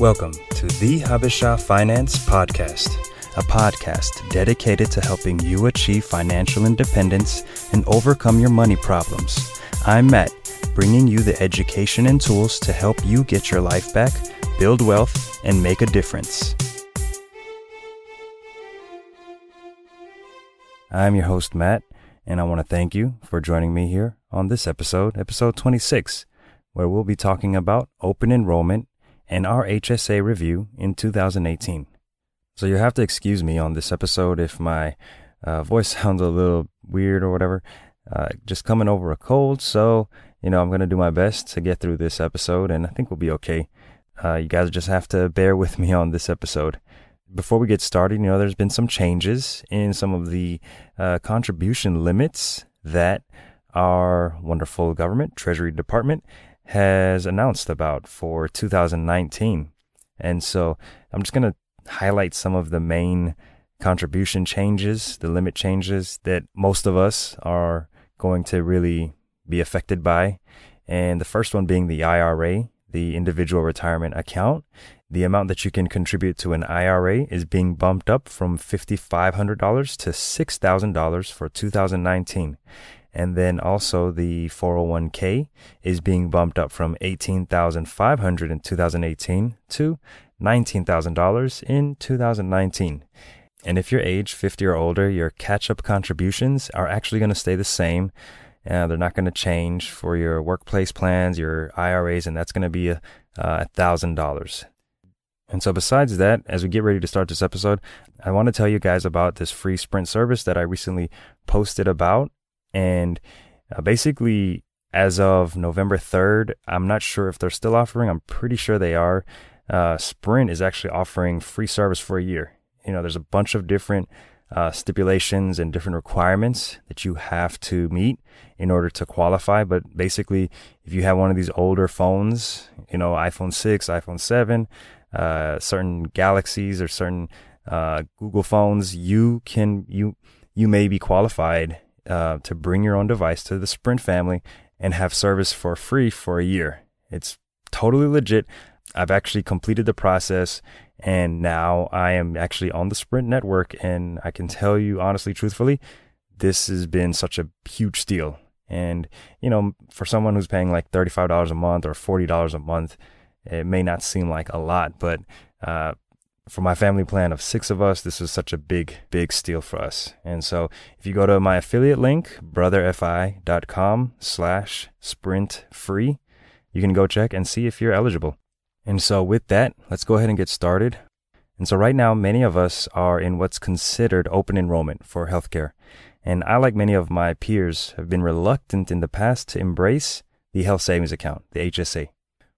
Welcome to the Habisha Finance Podcast, a podcast dedicated to helping you achieve financial independence and overcome your money problems. I'm Matt, bringing you the education and tools to help you get your life back, build wealth, and make a difference. I'm your host, Matt, and I want to thank you for joining me here on this episode, episode 26, where we'll be talking about open enrollment and our HSA review in 2018. So you have to excuse me on this episode if my uh, voice sounds a little weird or whatever. Uh, just coming over a cold, so you know I'm gonna do my best to get through this episode, and I think we'll be okay. Uh, you guys just have to bear with me on this episode. Before we get started, you know there's been some changes in some of the uh, contribution limits that our wonderful government, Treasury Department, has announced about for 2019. And so I'm just going to highlight some of the main contribution changes, the limit changes that most of us are going to really be affected by. And the first one being the IRA, the individual retirement account. The amount that you can contribute to an IRA is being bumped up from $5,500 to $6,000 for 2019. And then also the 401k is being bumped up from 18,500 in 2018 to $19,000 in 2019. And if you're age 50 or older, your catch-up contributions are actually going to stay the same. Uh, they're not going to change for your workplace plans, your IRAs, and that's going to be a uh, thousand dollars. And so, besides that, as we get ready to start this episode, I want to tell you guys about this free Sprint service that I recently posted about. And uh, basically, as of November 3rd, I'm not sure if they're still offering, I'm pretty sure they are. Uh, Sprint is actually offering free service for a year. You know, there's a bunch of different uh, stipulations and different requirements that you have to meet in order to qualify. But basically, if you have one of these older phones, you know, iPhone 6, iPhone 7, uh, certain Galaxies or certain uh, Google phones, you can you you may be qualified uh, to bring your own device to the Sprint family and have service for free for a year. It's totally legit. I've actually completed the process and now I am actually on the Sprint network. And I can tell you honestly, truthfully, this has been such a huge steal. And, you know, for someone who's paying like $35 a month or $40 a month, it may not seem like a lot, but, uh, for my family plan of six of us, this was such a big, big steal for us. And so if you go to my affiliate link, brotherfi.com slash sprint free, you can go check and see if you're eligible. And so with that, let's go ahead and get started. And so right now, many of us are in what's considered open enrollment for healthcare. And I, like many of my peers, have been reluctant in the past to embrace the health savings account, the HSA.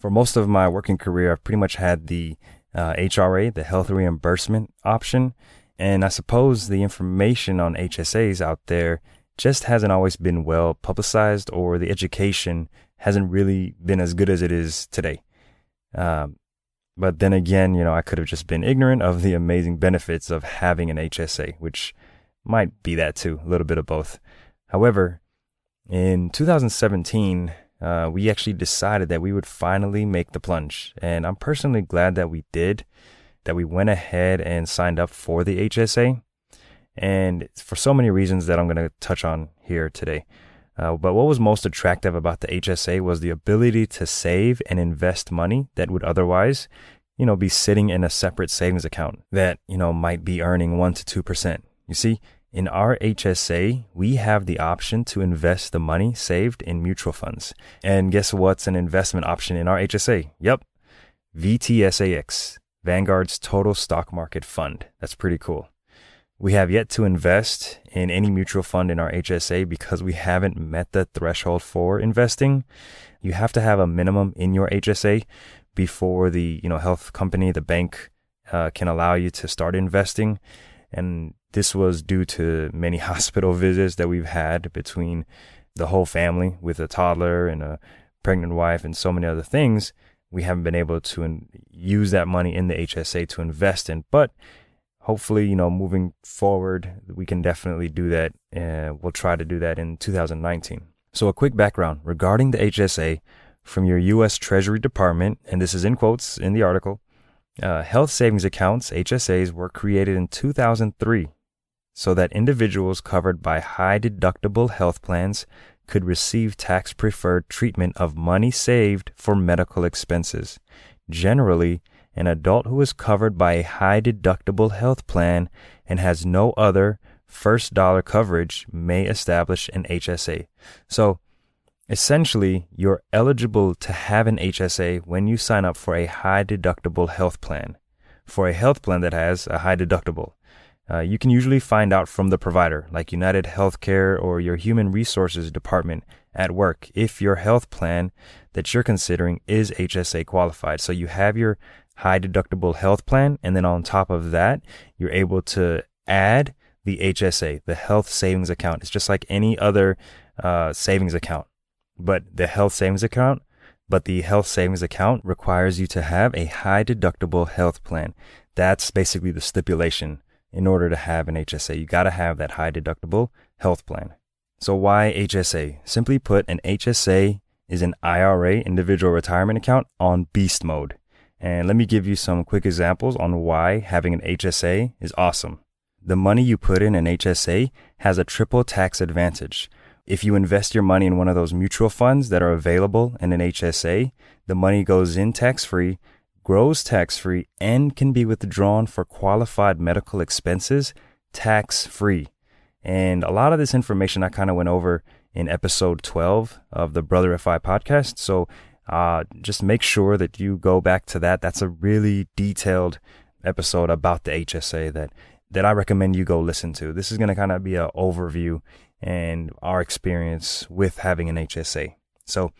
For most of my working career, I've pretty much had the uh, HRA, the health reimbursement option. And I suppose the information on HSAs out there just hasn't always been well publicized or the education hasn't really been as good as it is today. Um, but then again, you know, I could have just been ignorant of the amazing benefits of having an HSA, which might be that too, a little bit of both. However, in 2017, uh, we actually decided that we would finally make the plunge. And I'm personally glad that we did, that we went ahead and signed up for the HSA. And for so many reasons that I'm going to touch on here today. Uh, but what was most attractive about the HSA was the ability to save and invest money that would otherwise, you know, be sitting in a separate savings account that, you know, might be earning 1 to 2%. You see, in our HSA, we have the option to invest the money saved in mutual funds. And guess what's an investment option in our HSA? Yep, VTSAX, Vanguard's Total Stock Market Fund. That's pretty cool. We have yet to invest in any mutual fund in our HSA because we haven't met the threshold for investing. You have to have a minimum in your HSA before the you know health company, the bank, uh, can allow you to start investing. And this was due to many hospital visits that we've had between the whole family with a toddler and a pregnant wife and so many other things. We haven't been able to in- use that money in the HSA to invest in, but hopefully, you know, moving forward, we can definitely do that. And we'll try to do that in 2019. So, a quick background regarding the HSA from your U.S. Treasury Department, and this is in quotes in the article. Uh, health savings accounts, HSAs, were created in 2003 so that individuals covered by high deductible health plans could receive tax preferred treatment of money saved for medical expenses. Generally, an adult who is covered by a high deductible health plan and has no other first dollar coverage may establish an HSA. So, essentially, you're eligible to have an HSA when you sign up for a high deductible health plan. For a health plan that has a high deductible, uh, you can usually find out from the provider, like United Healthcare or your human resources department at work, if your health plan that you're considering is HSA qualified. So you have your high deductible health plan, and then on top of that, you're able to add the HSA, the health savings account. It's just like any other uh, savings account, but the health savings account, but the health savings account requires you to have a high deductible health plan. That's basically the stipulation in order to have an HSA. You got to have that high deductible health plan. So why HSA? Simply put, an HSA is an IRA, individual retirement account on beast mode. And let me give you some quick examples on why having an HSA is awesome. The money you put in an HSA has a triple tax advantage. If you invest your money in one of those mutual funds that are available in an HSA, the money goes in tax free, grows tax free, and can be withdrawn for qualified medical expenses tax free. And a lot of this information I kind of went over in episode 12 of the Brother FI podcast. So uh, just make sure that you go back to that. That's a really detailed episode about the HSA that that I recommend you go listen to. This is going to kind of be an overview and our experience with having an HSA. So,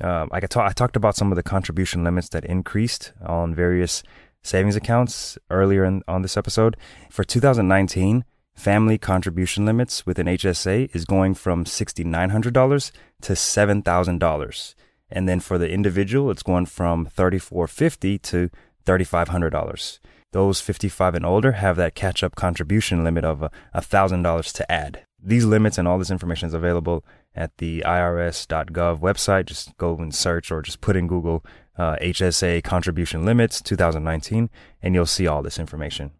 um, I, I talked about some of the contribution limits that increased on various savings accounts earlier in, on this episode. For 2019, family contribution limits with an HSA is going from $6,900 to $7,000. And then for the individual, it's going from 3,450 to $3,500. Those 55 and older have that catch up contribution limit of $1,000 to add. These limits and all this information is available at the irs.gov website. Just go and search or just put in Google uh, HSA contribution limits 2019 and you'll see all this information.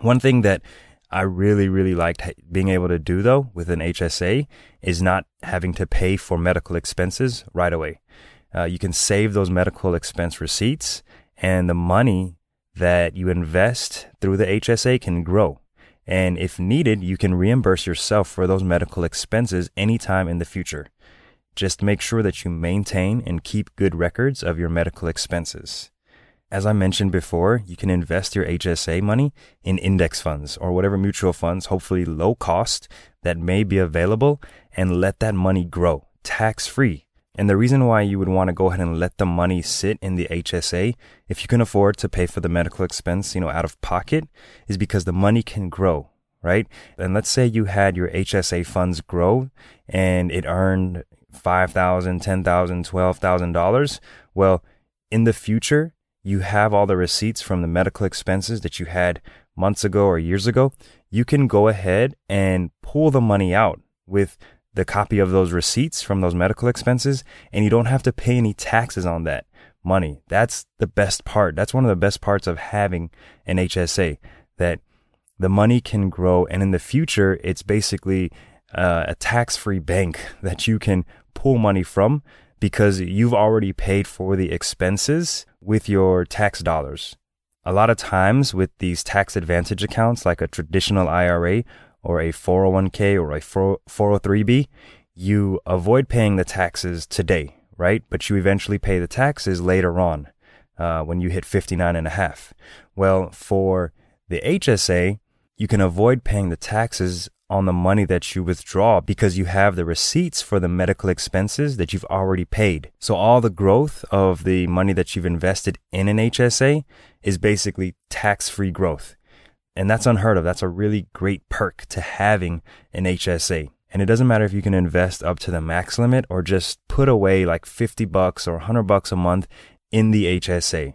One thing that I really, really liked being able to do though with an HSA is not having to pay for medical expenses right away. Uh, you can save those medical expense receipts and the money that you invest through the HSA can grow. And if needed, you can reimburse yourself for those medical expenses anytime in the future. Just make sure that you maintain and keep good records of your medical expenses. As I mentioned before, you can invest your HSA money in index funds or whatever mutual funds, hopefully low cost, that may be available and let that money grow tax free and the reason why you would want to go ahead and let the money sit in the HSA, if you can afford to pay for the medical expense, you know, out of pocket, is because the money can grow, right? And let's say you had your HSA funds grow and it earned $5,000, $10,000, $12,000. Well, in the future, you have all the receipts from the medical expenses that you had months ago or years ago. You can go ahead and pull the money out with the copy of those receipts from those medical expenses and you don't have to pay any taxes on that money. That's the best part. That's one of the best parts of having an HSA that the money can grow and in the future it's basically uh, a tax-free bank that you can pull money from because you've already paid for the expenses with your tax dollars. A lot of times with these tax advantage accounts like a traditional IRA or a 401k or a 403b, you avoid paying the taxes today, right? But you eventually pay the taxes later on uh, when you hit 59 and a half. Well, for the HSA, you can avoid paying the taxes on the money that you withdraw because you have the receipts for the medical expenses that you've already paid. So all the growth of the money that you've invested in an HSA is basically tax free growth. And that's unheard of. That's a really great perk to having an HSA. And it doesn't matter if you can invest up to the max limit or just put away like 50 bucks or 100 bucks a month in the HSA.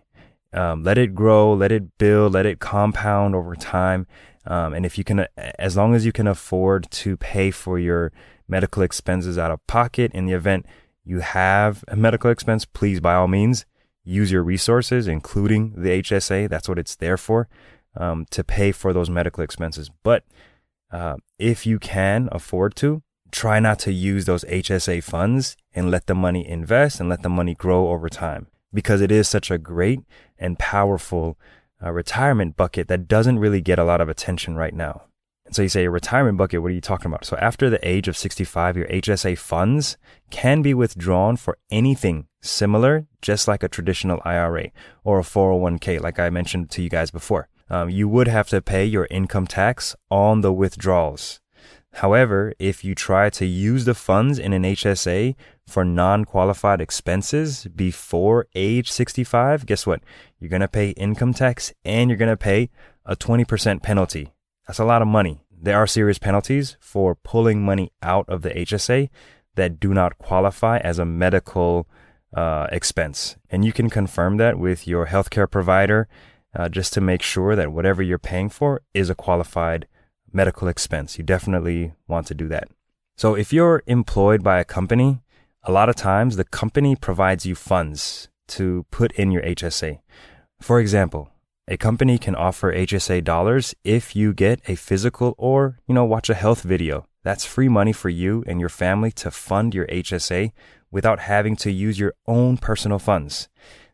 Um, let it grow, let it build, let it compound over time. Um, and if you can, as long as you can afford to pay for your medical expenses out of pocket in the event you have a medical expense, please, by all means, use your resources, including the HSA. That's what it's there for, um, to pay for those medical expenses. But uh, if you can afford to, try not to use those HSA funds and let the money invest and let the money grow over time because it is such a great and powerful uh, retirement bucket that doesn't really get a lot of attention right now. And so you say a retirement bucket, what are you talking about? So after the age of 65, your HSA funds can be withdrawn for anything similar, just like a traditional IRA or a 401k, like I mentioned to you guys before. Um, you would have to pay your income tax on the withdrawals. However, if you try to use the funds in an HSA for non qualified expenses before age 65, guess what? You're going to pay income tax and you're going to pay a 20% penalty that's a lot of money. There are serious penalties for pulling money out of the HSA that do not qualify as a medical uh, expense. And you can confirm that with your healthcare provider uh, just to make sure that whatever you're paying for is a qualified medical expense. You definitely want to do that. So if you're employed by a company, a lot of times the company provides you funds to put in your HSA. For example, a company can offer HSA dollars if you get a physical or, you know, watch a health video. That's free money for you and your family to fund your HSA without having to use your own personal funds.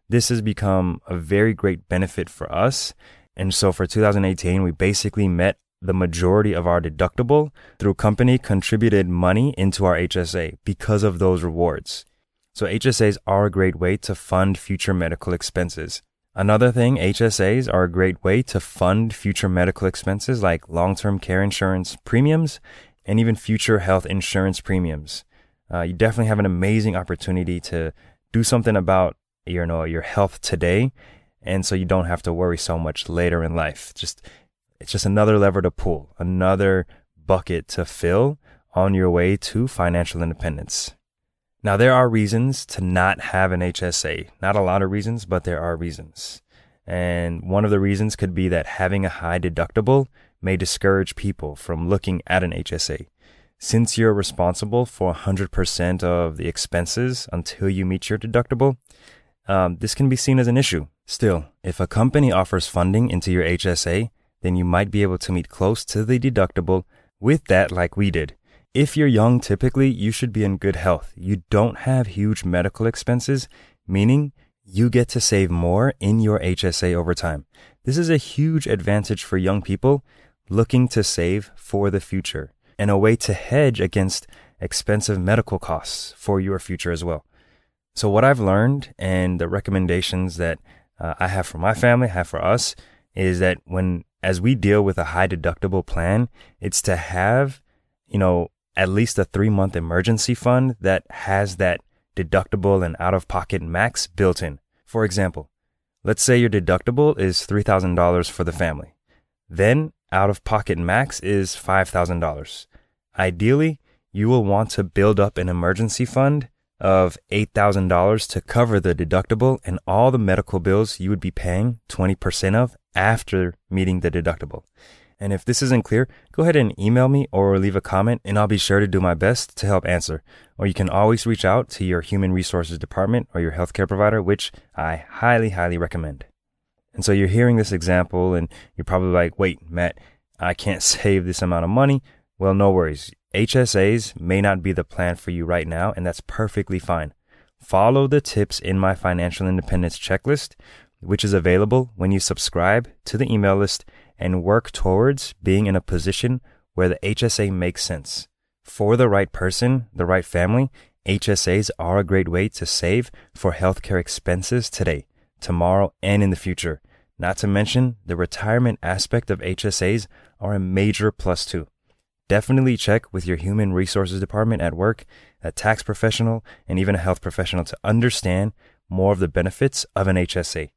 This has become a very great benefit for us. And so for 2018, we basically met the majority of our deductible through company contributed money into our HSA because of those rewards. So HSAs are a great way to fund future medical expenses. Another thing, HSAs are a great way to fund future medical expenses like long term care insurance premiums and even future health insurance premiums. Uh, you definitely have an amazing opportunity to do something about you know, your health today. And so you don't have to worry so much later in life. Just, it's just another lever to pull, another bucket to fill on your way to financial independence. Now, there are reasons to not have an HSA. Not a lot of reasons, but there are reasons. And one of the reasons could be that having a high deductible may discourage people from looking at an HSA. Since you're responsible for 100% of the expenses until you meet your deductible, um, this can be seen as an issue. Still, if a company offers funding into your HSA, then you might be able to meet close to the deductible with that like we did. If you're young, typically you should be in good health. You don't have huge medical expenses, meaning you get to save more in your HSA over time. This is a huge advantage for young people looking to save for the future and a way to hedge against expensive medical costs for your future as well. So what I've learned and the recommendations that uh, I have for my family, have for us, is that when as we deal with a high deductible plan, it's to have, you know, at least a three month emergency fund that has that deductible and out of pocket max built in. For example, let's say your deductible is $3,000 for the family. Then out of pocket max is $5,000. Ideally, you will want to build up an emergency fund of $8,000 to cover the deductible and all the medical bills you would be paying 20% of after meeting the deductible. And if this isn't clear, go ahead and email me or leave a comment and I'll be sure to do my best to help answer. Or you can always reach out to your human resources department or your healthcare provider, which I highly, highly recommend. And so you're hearing this example and you're probably like, wait, Matt, I can't save this amount of money. Well, no worries. HSAs may not be the plan for you right now, and that's perfectly fine. Follow the tips in my financial independence checklist, which is available when you subscribe to the email list and work towards being in a position where the HSA makes sense. For the right person, the right family, HSAs are a great way to save for healthcare expenses today, tomorrow, and in the future. Not to mention, the retirement aspect of HSAs are a major plus too. Definitely check with your human resources department at work, a tax professional, and even a health professional to understand more of the benefits of an HSA.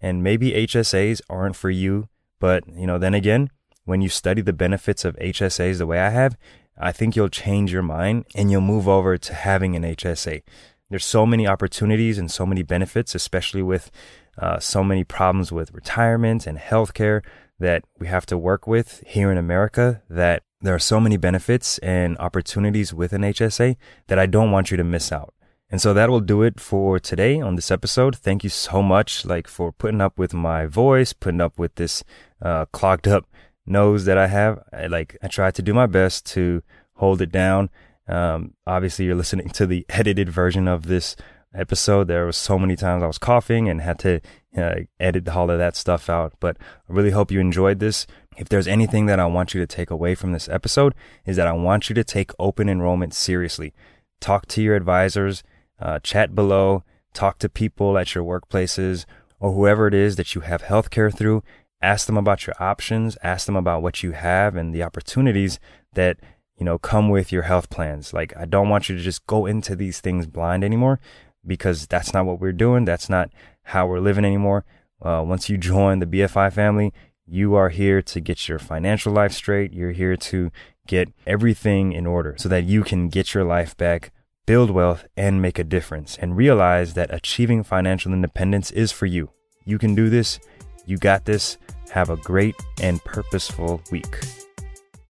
And maybe HSAs aren't for you but, you know, then again, when you study the benefits of HSAs the way I have, I think you'll change your mind and you'll move over to having an HSA. There's so many opportunities and so many benefits, especially with uh, so many problems with retirement and healthcare that we have to work with here in America that there are so many benefits and opportunities with an HSA that I don't want you to miss out. And so that will do it for today on this episode. Thank you so much, like for putting up with my voice, putting up with this uh, clogged up nose that I have. I, like I tried to do my best to hold it down. Um, obviously, you're listening to the edited version of this episode. There was so many times I was coughing and had to uh, edit all of that stuff out. But I really hope you enjoyed this. If there's anything that I want you to take away from this episode, is that I want you to take open enrollment seriously. Talk to your advisors uh, chat below, talk to people at your workplaces or whoever it is that you have healthcare through. Ask them about your options, ask them about what you have and the opportunities that, you know, come with your health plans. Like, I don't want you to just go into these things blind anymore because that's not what we're doing. That's not how we're living anymore. Uh, once you join the BFI family, you are here to get your financial life straight. You're here to get everything in order so that you can get your life back build wealth, and make a difference. And realize that achieving financial independence is for you. You can do this. You got this. Have a great and purposeful week.